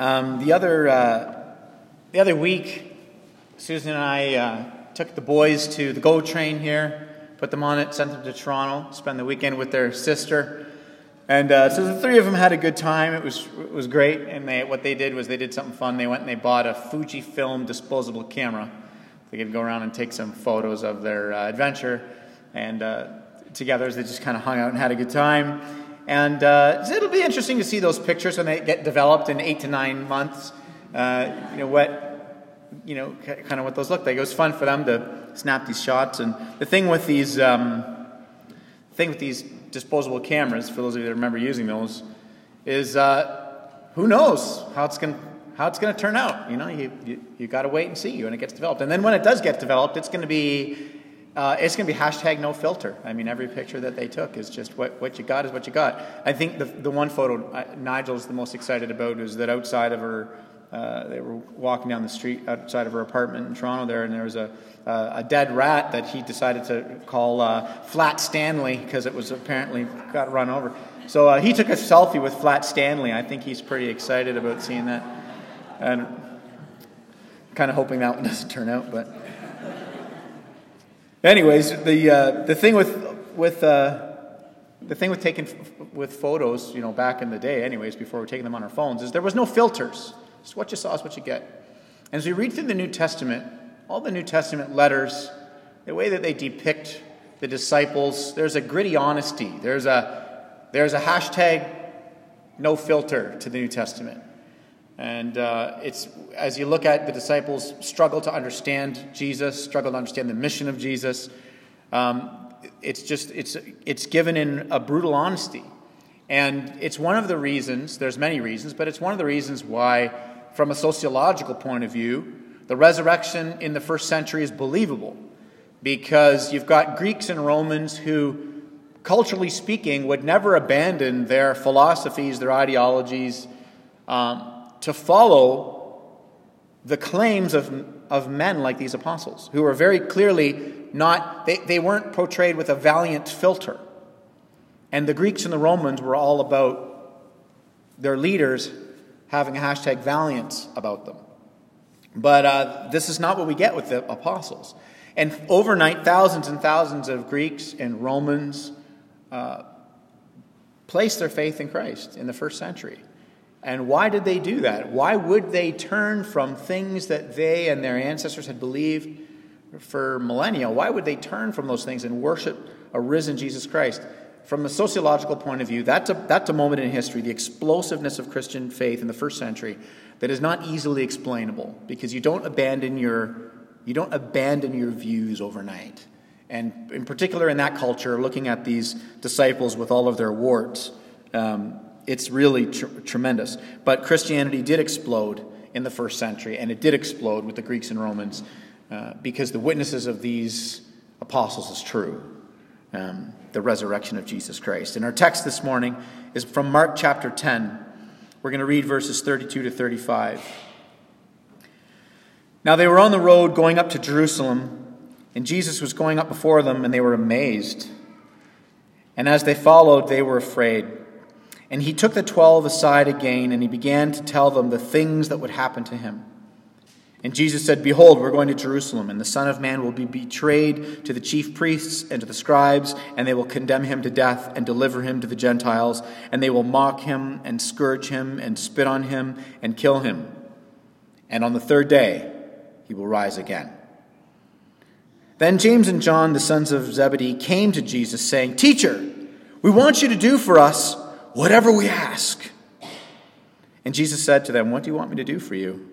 Um, the other uh, the other week, Susan and I uh, took the boys to the GO train here, put them on it, sent them to Toronto, spend the weekend with their sister. And uh, so the three of them had a good time. It was it was great. And they, what they did was they did something fun. They went and they bought a Fujifilm disposable camera. They could go around and take some photos of their uh, adventure. And uh, together, they just kind of hung out and had a good time. And uh, it'll be interesting to see those pictures when they get developed in eight to nine months. Uh, you know what, you know, kind of what those look like. It was fun for them to snap these shots. And the thing with these, um, thing with these disposable cameras, for those of you that remember using those, is uh, who knows how it's going how it's going to turn out. You know, you, you, you got to wait and see when it gets developed. And then when it does get developed, it's going to be uh, it's going to be hashtag no filter. I mean, every picture that they took is just what, what you got is what you got. I think the, the one photo uh, Nigel's the most excited about is that outside of her, uh, they were walking down the street outside of her apartment in Toronto there, and there was a, uh, a dead rat that he decided to call uh, Flat Stanley because it was apparently got run over. So uh, he took a selfie with Flat Stanley. I think he's pretty excited about seeing that. And kind of hoping that one doesn't turn out, but. Anyways, the uh, the thing with with uh, the thing with taking f- with photos, you know, back in the day, anyways, before we are taking them on our phones, is there was no filters. It's what you saw is what you get. And as we read through the New Testament, all the New Testament letters, the way that they depict the disciples, there's a gritty honesty. There's a there's a hashtag no filter to the New Testament. And uh, it's as you look at the disciples struggle to understand Jesus, struggle to understand the mission of Jesus. Um, it's just it's it's given in a brutal honesty, and it's one of the reasons. There's many reasons, but it's one of the reasons why, from a sociological point of view, the resurrection in the first century is believable, because you've got Greeks and Romans who, culturally speaking, would never abandon their philosophies, their ideologies. Um, to follow the claims of, of men like these apostles, who were very clearly not, they, they weren't portrayed with a valiant filter. And the Greeks and the Romans were all about their leaders having a hashtag valiance about them. But uh, this is not what we get with the apostles. And overnight, thousands and thousands of Greeks and Romans uh, placed their faith in Christ in the first century. And why did they do that? Why would they turn from things that they and their ancestors had believed for millennia? Why would they turn from those things and worship a risen Jesus Christ? From a sociological point of view, that's a, that's a moment in history, the explosiveness of Christian faith in the first century, that is not easily explainable because you don't abandon your, you don't abandon your views overnight. And in particular, in that culture, looking at these disciples with all of their warts, um, it's really tr- tremendous. But Christianity did explode in the first century, and it did explode with the Greeks and Romans uh, because the witnesses of these apostles is true. Um, the resurrection of Jesus Christ. And our text this morning is from Mark chapter 10. We're going to read verses 32 to 35. Now they were on the road going up to Jerusalem, and Jesus was going up before them, and they were amazed. And as they followed, they were afraid. And he took the twelve aside again, and he began to tell them the things that would happen to him. And Jesus said, Behold, we're going to Jerusalem, and the Son of Man will be betrayed to the chief priests and to the scribes, and they will condemn him to death and deliver him to the Gentiles, and they will mock him and scourge him and spit on him and kill him. And on the third day, he will rise again. Then James and John, the sons of Zebedee, came to Jesus, saying, Teacher, we want you to do for us whatever we ask. And Jesus said to them, What do you want me to do for you?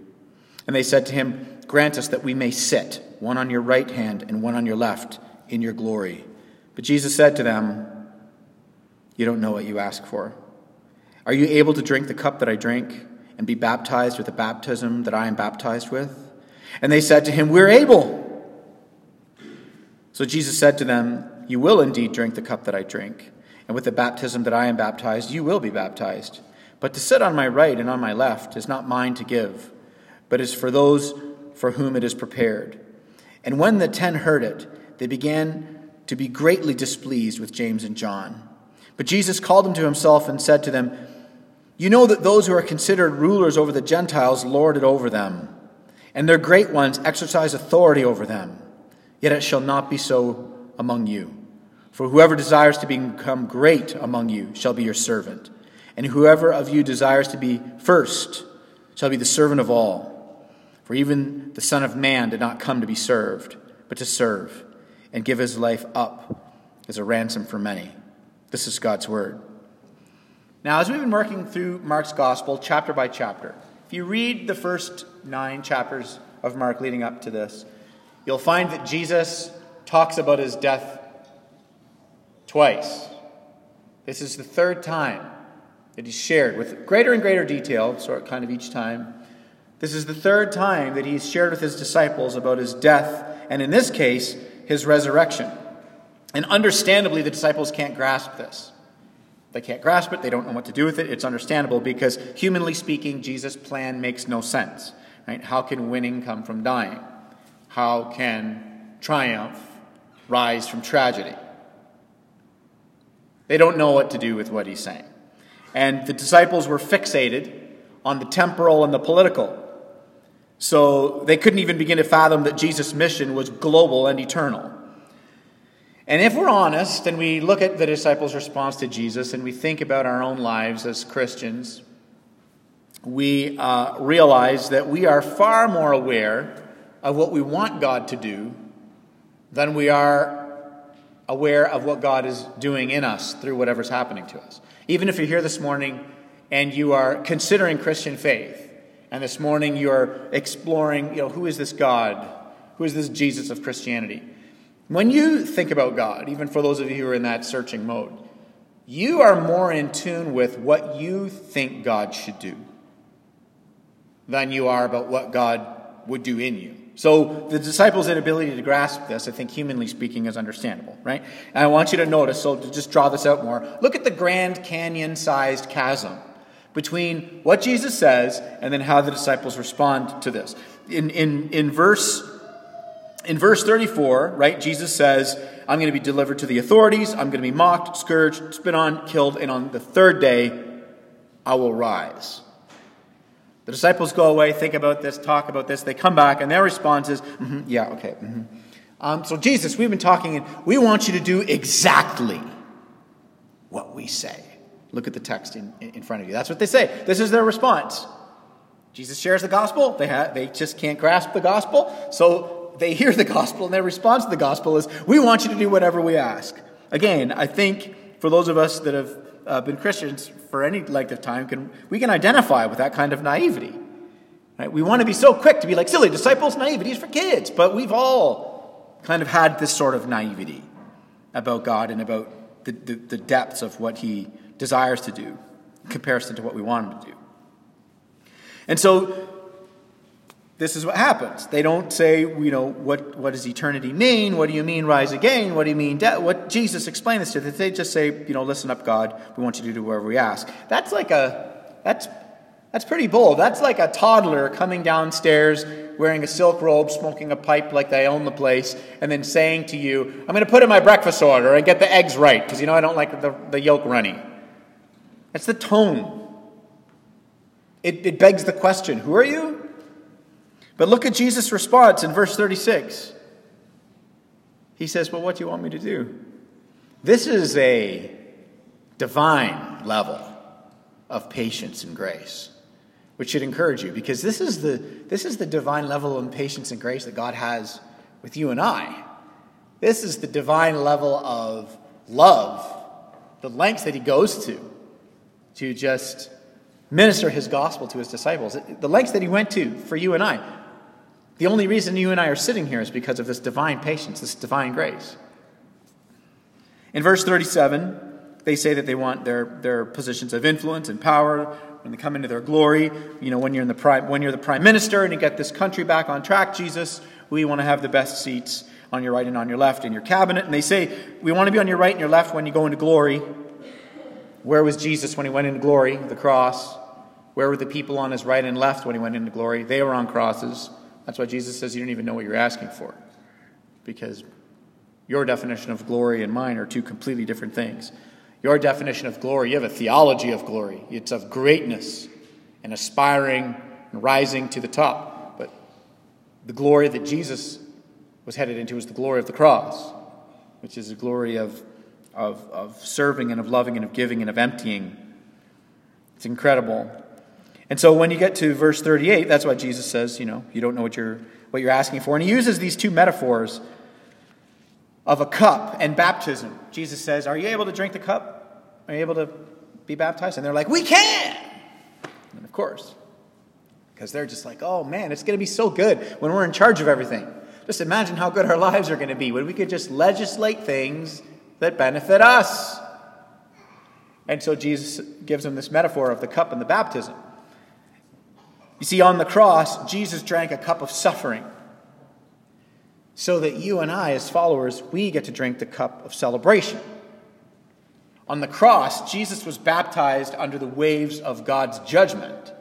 And they said to him, Grant us that we may sit, one on your right hand and one on your left, in your glory. But Jesus said to them, You don't know what you ask for. Are you able to drink the cup that I drink and be baptized with the baptism that I am baptized with? And they said to him, We're able. So Jesus said to them, You will indeed drink the cup that I drink and with the baptism that I am baptized, you will be baptized. But to sit on my right and on my left is not mine to give, but is for those for whom it is prepared. And when the ten heard it, they began to be greatly displeased with James and John. But Jesus called them to himself and said to them, You know that those who are considered rulers over the Gentiles lord it over them, and their great ones exercise authority over them. Yet it shall not be so among you. For whoever desires to become great among you shall be your servant, and whoever of you desires to be first shall be the servant of all. For even the Son of Man did not come to be served, but to serve, and give his life up as a ransom for many. This is God's word. Now, as we've been working through Mark's gospel, chapter by chapter, if you read the first nine chapters of Mark leading up to this, you'll find that Jesus talks about his death twice. This is the third time that he's shared with greater and greater detail, sort of kind of each time. This is the third time that he's shared with his disciples about his death, and in this case, his resurrection. And understandably, the disciples can't grasp this. They can't grasp it, they don't know what to do with it. It's understandable because, humanly speaking, Jesus' plan makes no sense. Right? How can winning come from dying? How can triumph rise from tragedy? They don't know what to do with what he's saying. And the disciples were fixated on the temporal and the political. So they couldn't even begin to fathom that Jesus' mission was global and eternal. And if we're honest and we look at the disciples' response to Jesus and we think about our own lives as Christians, we uh, realize that we are far more aware of what we want God to do than we are aware of what God is doing in us through whatever's happening to us. Even if you're here this morning and you are considering Christian faith, and this morning you're exploring, you know, who is this God? Who is this Jesus of Christianity? When you think about God, even for those of you who are in that searching mode, you are more in tune with what you think God should do than you are about what God would do in you. So the disciples' inability to grasp this, I think, humanly speaking, is understandable, right? And I want you to notice, so to just draw this out more, look at the Grand Canyon sized chasm between what Jesus says and then how the disciples respond to this. In, in, in verse in verse 34, right, Jesus says, I'm going to be delivered to the authorities, I'm going to be mocked, scourged, spit on, killed, and on the third day, I will rise. The disciples go away, think about this, talk about this, they come back, and their response is, mm-hmm, yeah, okay. Mm-hmm. Um, so, Jesus, we've been talking, and we want you to do exactly what we say. Look at the text in, in front of you. That's what they say. This is their response. Jesus shares the gospel. They, ha- they just can't grasp the gospel. So they hear the gospel and their response to the gospel is, We want you to do whatever we ask. Again, I think for those of us that have uh, been Christians for any length of time, can, we can identify with that kind of naivety. Right? We want to be so quick to be like, silly disciples, naivety is for kids. But we've all kind of had this sort of naivety about God and about the, the, the depths of what He desires to do in comparison to what we want Him to do. And so this is what happens. They don't say, you know, what, what does eternity mean? What do you mean rise again? What do you mean death? What Jesus explained this to them. They just say, you know, listen up, God. We want you to do whatever we ask. That's like a, that's, that's pretty bold. That's like a toddler coming downstairs wearing a silk robe, smoking a pipe like they own the place, and then saying to you, I'm going to put in my breakfast order and get the eggs right because, you know, I don't like the, the yolk runny. That's the tone. It, it begs the question who are you? But look at Jesus' response in verse 36. He says, Well, what do you want me to do? This is a divine level of patience and grace, which should encourage you because this is the, this is the divine level of patience and grace that God has with you and I. This is the divine level of love, the lengths that He goes to to just minister His gospel to His disciples, the lengths that He went to for you and I. The only reason you and I are sitting here is because of this divine patience, this divine grace. In verse 37, they say that they want their, their positions of influence and power when they come into their glory. You know, when you're, in the prime, when you're the prime minister and you get this country back on track, Jesus, we want to have the best seats on your right and on your left in your cabinet. And they say, we want to be on your right and your left when you go into glory. Where was Jesus when he went into glory? The cross. Where were the people on his right and left when he went into glory? They were on crosses. That's why Jesus says you don't even know what you're asking for. Because your definition of glory and mine are two completely different things. Your definition of glory, you have a theology of glory. It's of greatness and aspiring and rising to the top. But the glory that Jesus was headed into was the glory of the cross, which is the glory of, of, of serving and of loving and of giving and of emptying. It's incredible. And so when you get to verse 38, that's why Jesus says, you know, you don't know what you're, what you're asking for. And he uses these two metaphors of a cup and baptism. Jesus says, Are you able to drink the cup? Are you able to be baptized? And they're like, We can! And of course, because they're just like, Oh man, it's going to be so good when we're in charge of everything. Just imagine how good our lives are going to be when we could just legislate things that benefit us. And so Jesus gives them this metaphor of the cup and the baptism. You see, on the cross, Jesus drank a cup of suffering so that you and I, as followers, we get to drink the cup of celebration. On the cross, Jesus was baptized under the waves of God's judgment,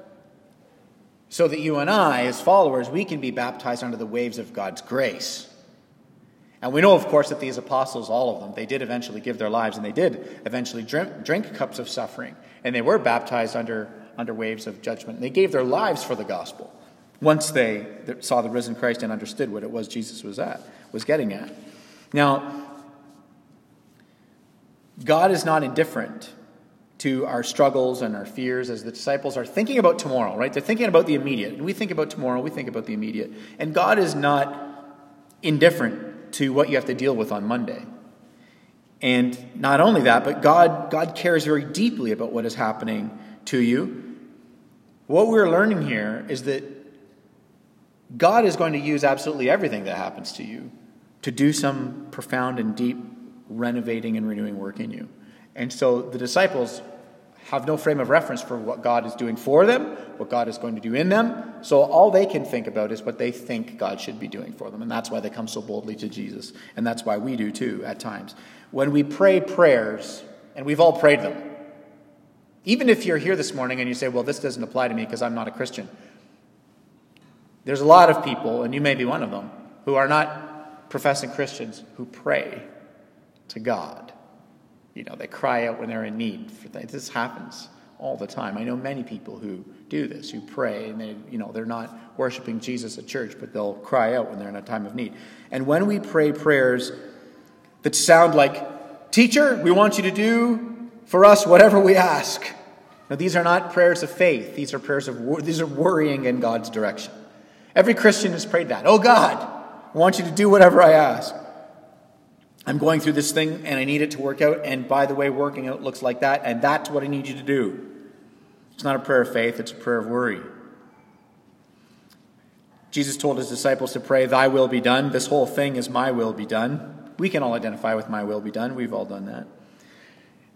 so that you and I, as followers, we can be baptized under the waves of God's grace. And we know, of course, that these apostles, all of them, they did eventually give their lives and they did eventually drink, drink cups of suffering. And they were baptized under, under waves of judgment. They gave their lives for the gospel once they saw the risen Christ and understood what it was Jesus was at, was getting at. Now, God is not indifferent to our struggles and our fears as the disciples are thinking about tomorrow, right? They're thinking about the immediate. We think about tomorrow, we think about the immediate. And God is not indifferent to what you have to deal with on Monday. And not only that, but God, God cares very deeply about what is happening to you. What we're learning here is that God is going to use absolutely everything that happens to you to do some profound and deep renovating and renewing work in you. And so the disciples have no frame of reference for what God is doing for them, what God is going to do in them. So all they can think about is what they think God should be doing for them. And that's why they come so boldly to Jesus. And that's why we do too at times. When we pray prayers, and we've all prayed them, even if you're here this morning and you say, well, this doesn't apply to me because I'm not a Christian, there's a lot of people, and you may be one of them, who are not professing Christians who pray to God. You know, they cry out when they're in need. This happens all the time. I know many people who do this, who pray, and they, you know, they're not worshiping Jesus at church, but they'll cry out when they're in a time of need. And when we pray prayers that sound like, "Teacher, we want you to do for us whatever we ask," now these are not prayers of faith. These are prayers of these are worrying in God's direction. Every Christian has prayed that. Oh God, I want you to do whatever I ask. I'm going through this thing and I need it to work out. And by the way, working out looks like that. And that's what I need you to do. It's not a prayer of faith, it's a prayer of worry. Jesus told his disciples to pray, Thy will be done. This whole thing is my will be done. We can all identify with my will be done. We've all done that.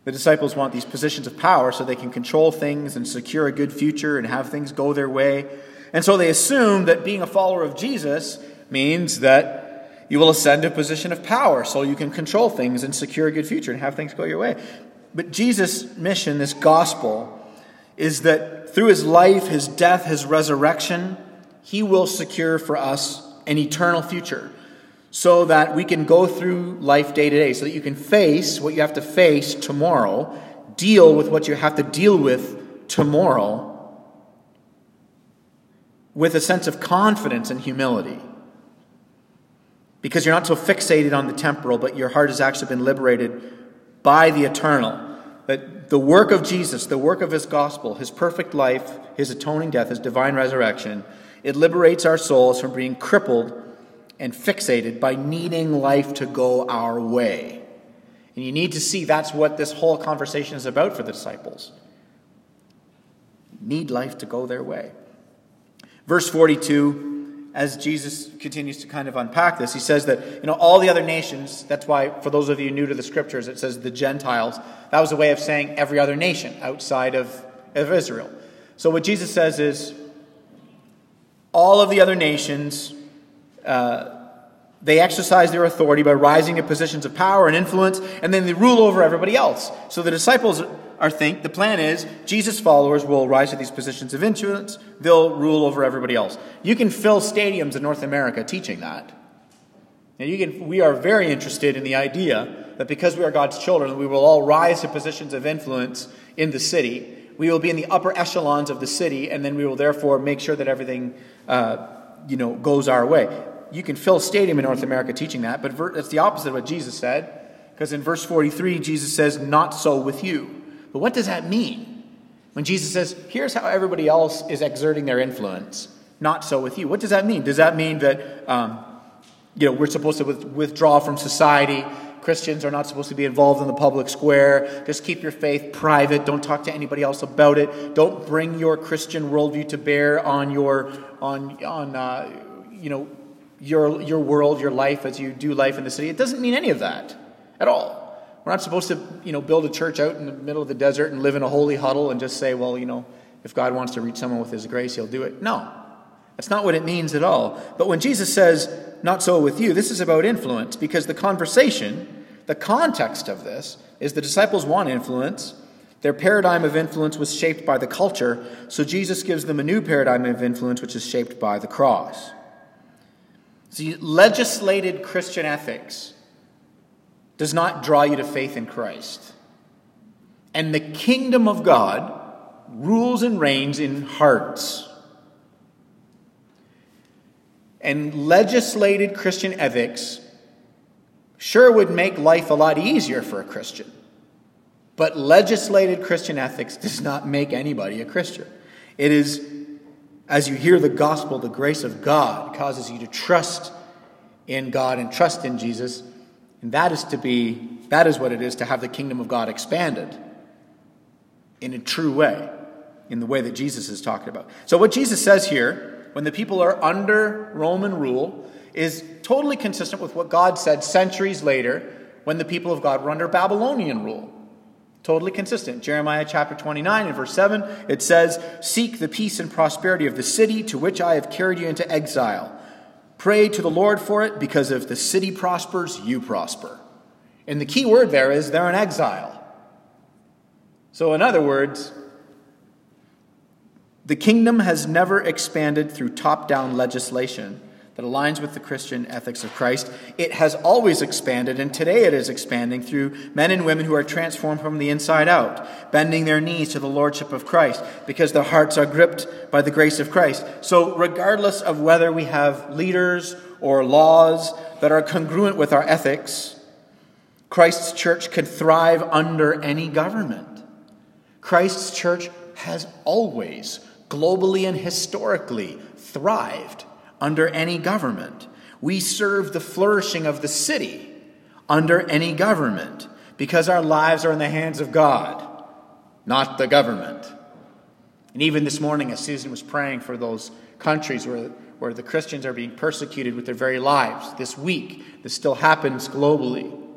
The disciples want these positions of power so they can control things and secure a good future and have things go their way. And so they assume that being a follower of Jesus means that you will ascend a position of power so you can control things and secure a good future and have things go your way. But Jesus' mission, this gospel, is that through his life, his death, his resurrection, he will secure for us an eternal future so that we can go through life day to day, so that you can face what you have to face tomorrow, deal with what you have to deal with tomorrow with a sense of confidence and humility. Because you're not so fixated on the temporal, but your heart has actually been liberated by the eternal. That the work of Jesus, the work of his gospel, his perfect life, his atoning death, his divine resurrection, it liberates our souls from being crippled and fixated by needing life to go our way. And you need to see that's what this whole conversation is about for the disciples. Need life to go their way. Verse 42, as Jesus continues to kind of unpack this, he says that, you know, all the other nations, that's why, for those of you new to the scriptures, it says the Gentiles. That was a way of saying every other nation outside of, of Israel. So what Jesus says is, all of the other nations, uh, they exercise their authority by rising to positions of power and influence, and then they rule over everybody else. So the disciples are think the plan is Jesus followers will rise to these positions of influence, they'll rule over everybody else. You can fill stadiums in North America teaching that. Now you can, we are very interested in the idea that because we are God's children, we will all rise to positions of influence in the city. We will be in the upper echelons of the city, and then we will therefore make sure that everything, uh, you know, goes our way. You can fill a stadium in North America teaching that, but it's the opposite of what Jesus said, because in verse 43, Jesus says, Not so with you. But what does that mean? When Jesus says, Here's how everybody else is exerting their influence, not so with you. What does that mean? Does that mean that, um, you know, we're supposed to withdraw from society? Christians are not supposed to be involved in the public square. Just keep your faith private. Don't talk to anybody else about it. Don't bring your Christian worldview to bear on your on on uh, you know your your world, your life as you do life in the city. It doesn't mean any of that at all. We're not supposed to, you know, build a church out in the middle of the desert and live in a holy huddle and just say, well, you know, if God wants to reach someone with his grace, he'll do it. No. That's not what it means at all. But when Jesus says, not so with you, this is about influence because the conversation, the context of this is the disciples want influence. Their paradigm of influence was shaped by the culture, so Jesus gives them a new paradigm of influence, which is shaped by the cross. See, legislated Christian ethics does not draw you to faith in Christ. And the kingdom of God rules and reigns in hearts. And legislated Christian ethics sure would make life a lot easier for a Christian. But legislated Christian ethics does not make anybody a Christian. It is, as you hear the gospel, the grace of God causes you to trust in God and trust in Jesus and that is to be, that is what it is to have the kingdom of God expanded in a true way, in the way that Jesus is talking about. So, what Jesus says here, when the people are under Roman rule, is totally consistent with what God said centuries later when the people of God were under Babylonian rule. Totally consistent. Jeremiah chapter 29 and verse 7, it says, Seek the peace and prosperity of the city to which I have carried you into exile. Pray to the Lord for it because if the city prospers, you prosper. And the key word there is they're in exile. So, in other words, the kingdom has never expanded through top down legislation that aligns with the Christian ethics of Christ. It has always expanded, and today it is expanding through men and women who are transformed from the inside out, bending their knees to the Lordship of Christ because their hearts are gripped by the grace of Christ. So, regardless of whether we have leaders or laws that are congruent with our ethics, Christ's church can thrive under any government. Christ's church has always, globally and historically, thrived under any government. We serve the flourishing of the city under any government because our lives are in the hands of God, not the government. And even this morning, as Susan was praying for those countries where, where the Christians are being persecuted with their very lives, this week, this still happens globally.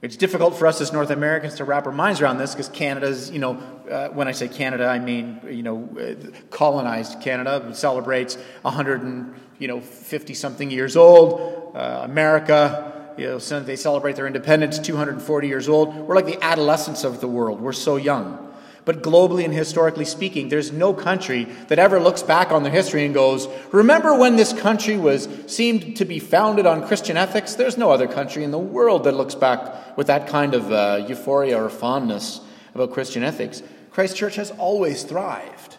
It's difficult for us as North Americans to wrap our minds around this because Canada's, you know, uh, when I say Canada, I mean, you know, uh, colonized Canada celebrates 100 and, you know, 50 something years old. Uh, America, you know, they celebrate their independence 240 years old. We're like the adolescents of the world. We're so young. But globally and historically speaking, there's no country that ever looks back on their history and goes, Remember when this country was seemed to be founded on Christian ethics? There's no other country in the world that looks back with that kind of uh, euphoria or fondness about Christian ethics. Christ Church has always thrived,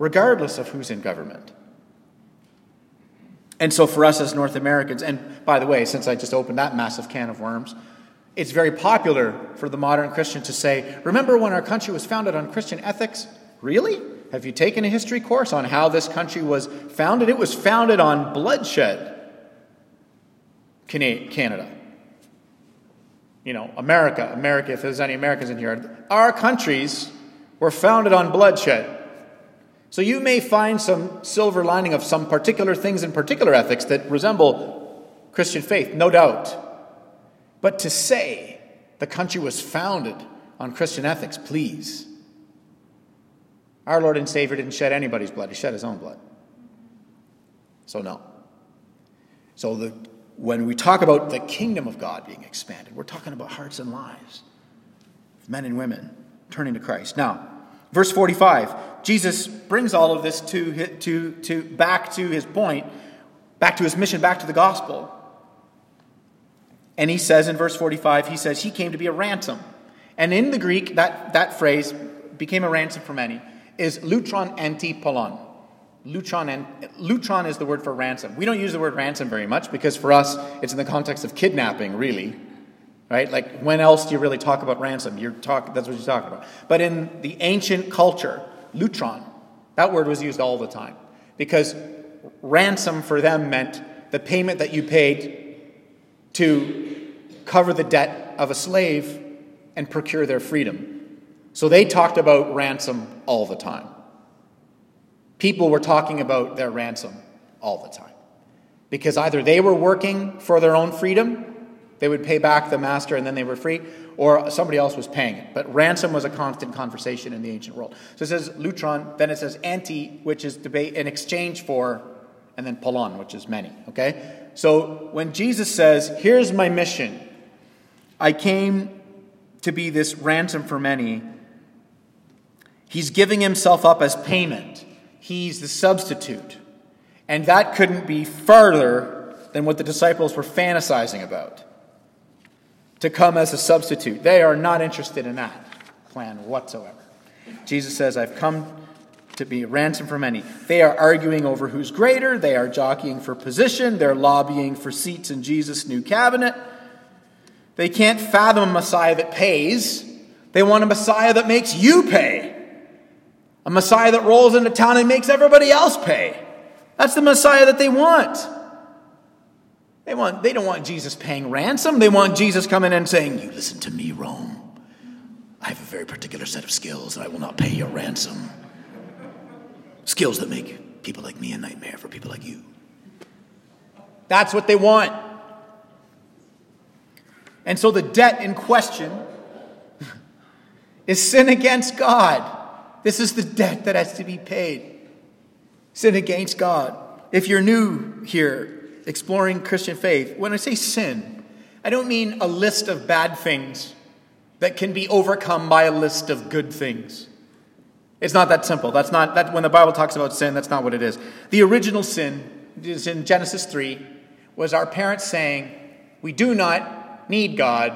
regardless of who's in government. And so, for us as North Americans, and by the way, since I just opened that massive can of worms, it's very popular for the modern Christian to say, Remember when our country was founded on Christian ethics? Really? Have you taken a history course on how this country was founded? It was founded on bloodshed. Canada. You know, America, America, if there's any Americans in here, our countries were founded on bloodshed. So you may find some silver lining of some particular things in particular ethics that resemble Christian faith, no doubt. But to say the country was founded on Christian ethics, please. Our Lord and Savior didn't shed anybody's blood, He shed His own blood. So, no. So, the, when we talk about the kingdom of God being expanded, we're talking about hearts and lives, of men and women turning to Christ. Now, verse 45, Jesus brings all of this to, to, to back to his point, back to his mission, back to the gospel. And he says in verse 45, he says, He came to be a ransom. And in the Greek, that, that phrase became a ransom for many, is lutron anti polon. Lutron, and, lutron is the word for ransom. We don't use the word ransom very much because for us, it's in the context of kidnapping, really. Right? Like, when else do you really talk about ransom? You're talk, that's what you're talking about. But in the ancient culture, lutron, that word was used all the time because ransom for them meant the payment that you paid to cover the debt of a slave and procure their freedom. So they talked about ransom all the time. People were talking about their ransom all the time. Because either they were working for their own freedom, they would pay back the master and then they were free, or somebody else was paying it. But ransom was a constant conversation in the ancient world. So it says lutron, then it says anti, which is debate in exchange for, and then polon, which is many. Okay? So when Jesus says, Here's my mission, I came to be this ransom for many, he's giving himself up as payment. He's the substitute. And that couldn't be further than what the disciples were fantasizing about to come as a substitute. They are not interested in that plan whatsoever. Jesus says, I've come to be a ransom for many. They are arguing over who's greater, they are jockeying for position, they're lobbying for seats in Jesus' new cabinet. They can't fathom a Messiah that pays. They want a Messiah that makes you pay. A Messiah that rolls into town and makes everybody else pay. That's the Messiah that they want. They, want, they don't want Jesus paying ransom. They want Jesus coming in and saying, You listen to me, Rome. I have a very particular set of skills, and I will not pay your ransom. Skills that make people like me a nightmare for people like you. That's what they want. And so the debt in question is sin against God. This is the debt that has to be paid. Sin against God. If you're new here, exploring Christian faith, when I say sin, I don't mean a list of bad things that can be overcome by a list of good things. It's not that simple. That's not that when the Bible talks about sin, that's not what it is. The original sin is in Genesis 3 was our parents saying, "We do not need God,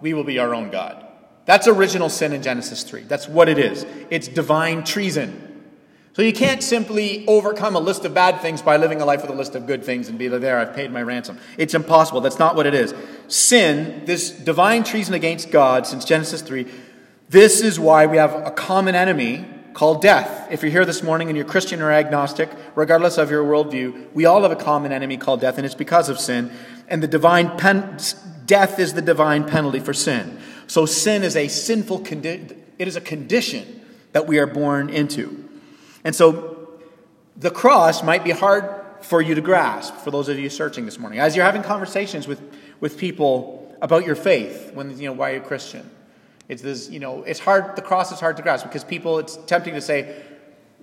we will be our own God." That's original sin in Genesis 3. That's what it is. It's divine treason. So you can't simply overcome a list of bad things by living a life with a list of good things and be like, there, I've paid my ransom. It's impossible. That's not what it is. Sin, this divine treason against God since Genesis 3, this is why we have a common enemy called death. If you're here this morning and you're Christian or agnostic, regardless of your worldview, we all have a common enemy called death, and it's because of sin. And the divine pen- death is the divine penalty for sin. So sin is a sinful condition. It is a condition that we are born into. And so the cross might be hard for you to grasp, for those of you searching this morning. As you're having conversations with, with people about your faith, when, you know, why you're you Christian? It's this, you know, it's hard, the cross is hard to grasp because people, it's tempting to say,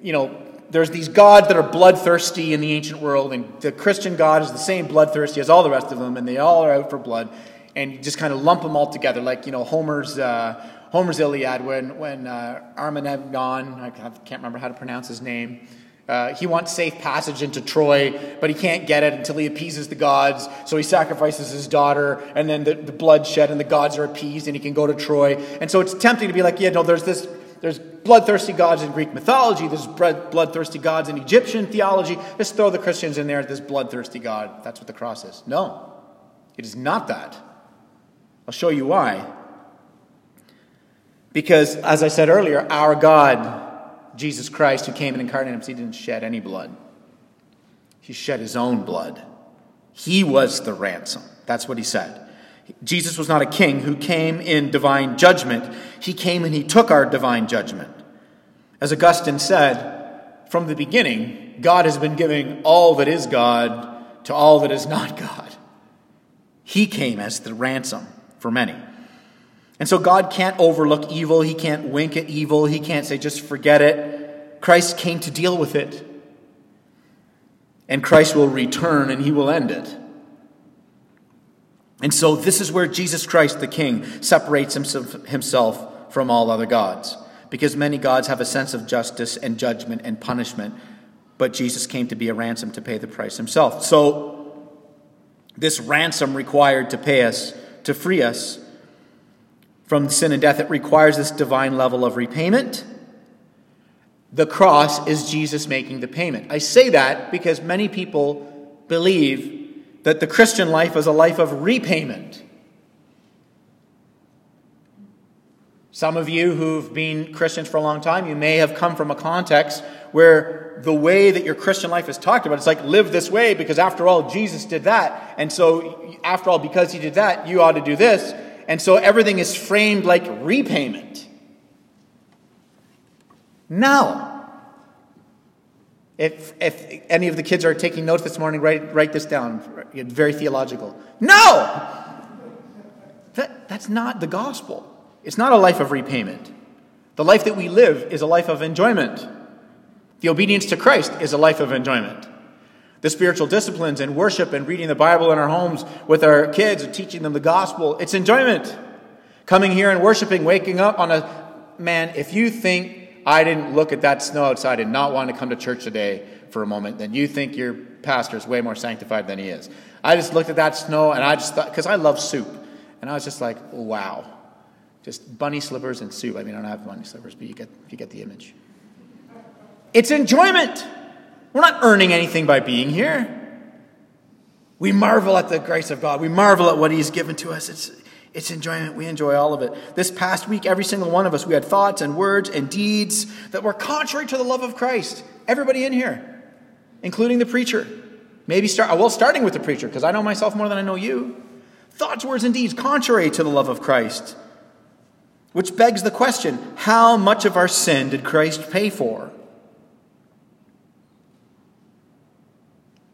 you know, there's these gods that are bloodthirsty in the ancient world, and the Christian God is the same bloodthirsty as all the rest of them, and they all are out for blood. And you just kind of lump them all together, like, you know, Homer's. Uh, Homer's Iliad when, when uh, Armageddon, I can't remember how to pronounce his name, uh, he wants safe passage into Troy, but he can't get it until he appeases the gods. So he sacrifices his daughter, and then the, the blood shed, and the gods are appeased, and he can go to Troy. And so it's tempting to be like, yeah, no, there's this, there's bloodthirsty gods in Greek mythology, there's bloodthirsty gods in Egyptian theology. Just throw the Christians in there, this bloodthirsty God. That's what the cross is. No, it is not that. I'll show you why. Because, as I said earlier, our God, Jesus Christ, who came and incarnated himself, he didn't shed any blood. He shed his own blood. He was the ransom. That's what he said. Jesus was not a king who came in divine judgment. He came and he took our divine judgment. As Augustine said, from the beginning, God has been giving all that is God to all that is not God. He came as the ransom for many. And so God can't overlook evil. He can't wink at evil. He can't say, just forget it. Christ came to deal with it. And Christ will return and he will end it. And so this is where Jesus Christ, the King, separates himself from all other gods. Because many gods have a sense of justice and judgment and punishment, but Jesus came to be a ransom to pay the price himself. So, this ransom required to pay us to free us from sin and death, it requires this divine level of repayment. The cross is Jesus making the payment. I say that because many people believe that the Christian life is a life of repayment. Some of you who've been Christians for a long time, you may have come from a context where the way that your Christian life is talked about, it's like live this way because after all, Jesus did that. And so, after all, because he did that, you ought to do this. And so everything is framed like repayment. No. If, if any of the kids are taking notes this morning, write, write this down. Very theological. No! That, that's not the gospel. It's not a life of repayment. The life that we live is a life of enjoyment. The obedience to Christ is a life of enjoyment. The spiritual disciplines and worship and reading the Bible in our homes with our kids and teaching them the gospel, it's enjoyment. Coming here and worshiping, waking up on a man, if you think I didn't look at that snow outside and not want to come to church today for a moment, then you think your pastor is way more sanctified than he is. I just looked at that snow and I just thought, because I love soup, and I was just like, wow. Just bunny slippers and soup. I mean, I don't have bunny slippers, but you get, you get the image. It's enjoyment. We're not earning anything by being here. We marvel at the grace of God. We marvel at what He's given to us. It's, it's enjoyment. We enjoy all of it. This past week, every single one of us, we had thoughts and words and deeds that were contrary to the love of Christ. Everybody in here, including the preacher. Maybe start, well, starting with the preacher, because I know myself more than I know you. Thoughts, words, and deeds contrary to the love of Christ. Which begs the question how much of our sin did Christ pay for?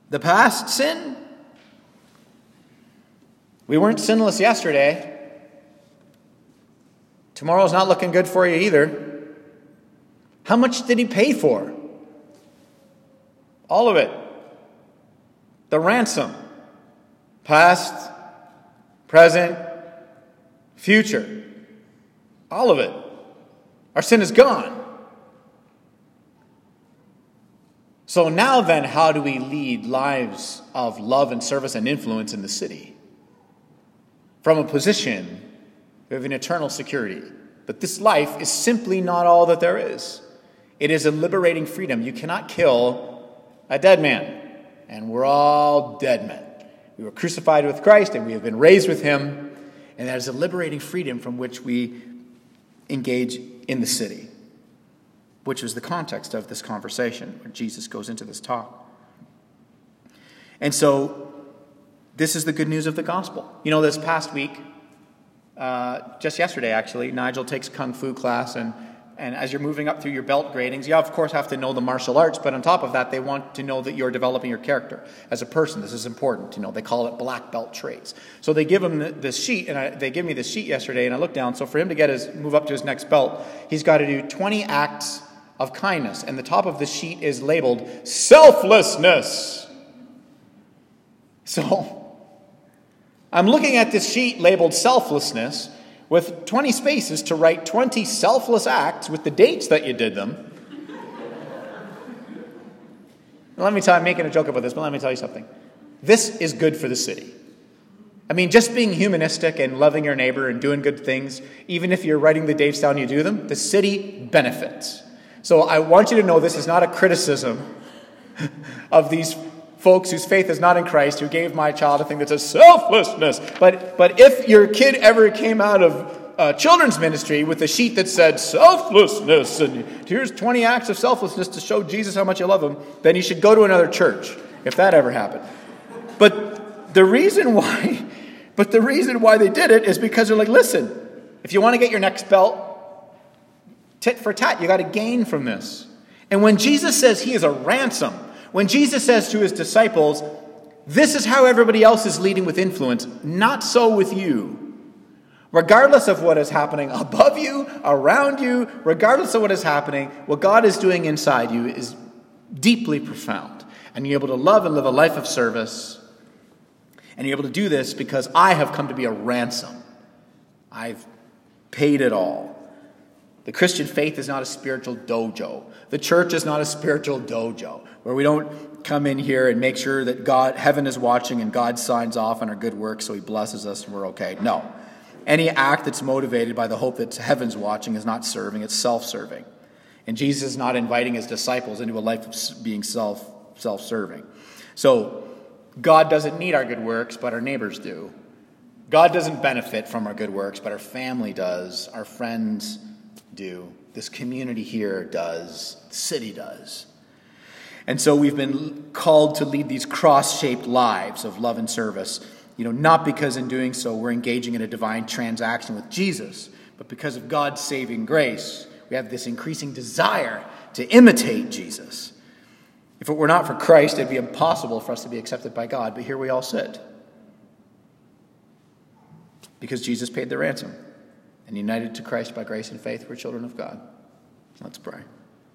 The past sin? We weren't sinless yesterday. Tomorrow's not looking good for you either. How much did he pay for? All of it. The ransom. Past, present, future. All of it. Our sin is gone. So now then, how do we lead lives of love and service and influence in the city? From a position of an eternal security. That this life is simply not all that there is. It is a liberating freedom. You cannot kill a dead man. And we're all dead men. We were crucified with Christ and we have been raised with him. And that is a liberating freedom from which we engage in the city which was the context of this conversation when Jesus goes into this talk. And so, this is the good news of the gospel. You know, this past week, uh, just yesterday actually, Nigel takes kung fu class, and, and as you're moving up through your belt gradings, you of course have to know the martial arts, but on top of that, they want to know that you're developing your character as a person. This is important. You know, they call it black belt traits. So they give him this sheet, and I, they give me this sheet yesterday, and I look down. So for him to get his move up to his next belt, he's got to do 20 acts of kindness. And the top of the sheet is labeled selflessness. So, I'm looking at this sheet labeled selflessness with 20 spaces to write 20 selfless acts with the dates that you did them. let me tell you, I'm making a joke about this, but let me tell you something. This is good for the city. I mean, just being humanistic and loving your neighbor and doing good things, even if you're writing the dates down, you do them, the city benefits. So I want you to know this is not a criticism of these folks whose faith is not in Christ, who gave my child a thing that says selflessness. But, but if your kid ever came out of uh, children's ministry with a sheet that said selflessness, and here's 20 acts of selflessness to show Jesus how much you love him, then you should go to another church if that ever happened. But the reason why, but the reason why they did it is because they're like, listen, if you want to get your next belt, tit for tat. You got to gain from this. And when Jesus says he is a ransom, when Jesus says to his disciples, this is how everybody else is leading with influence, not so with you. Regardless of what is happening above you, around you, regardless of what is happening, what God is doing inside you is deeply profound. And you're able to love and live a life of service. And you're able to do this because I have come to be a ransom. I've paid it all. The Christian faith is not a spiritual dojo. The church is not a spiritual dojo where we don't come in here and make sure that God, heaven is watching and God signs off on our good works so he blesses us and we're okay. No. Any act that's motivated by the hope that heaven's watching is not serving, it's self serving. And Jesus is not inviting his disciples into a life of being self self serving. So, God doesn't need our good works, but our neighbors do. God doesn't benefit from our good works, but our family does, our friends do, this community here does, the city does. And so we've been called to lead these cross shaped lives of love and service, you know, not because in doing so we're engaging in a divine transaction with Jesus, but because of God's saving grace. We have this increasing desire to imitate Jesus. If it were not for Christ, it'd be impossible for us to be accepted by God, but here we all sit because Jesus paid the ransom. And united to Christ by grace and faith, we're children of God. Let's pray.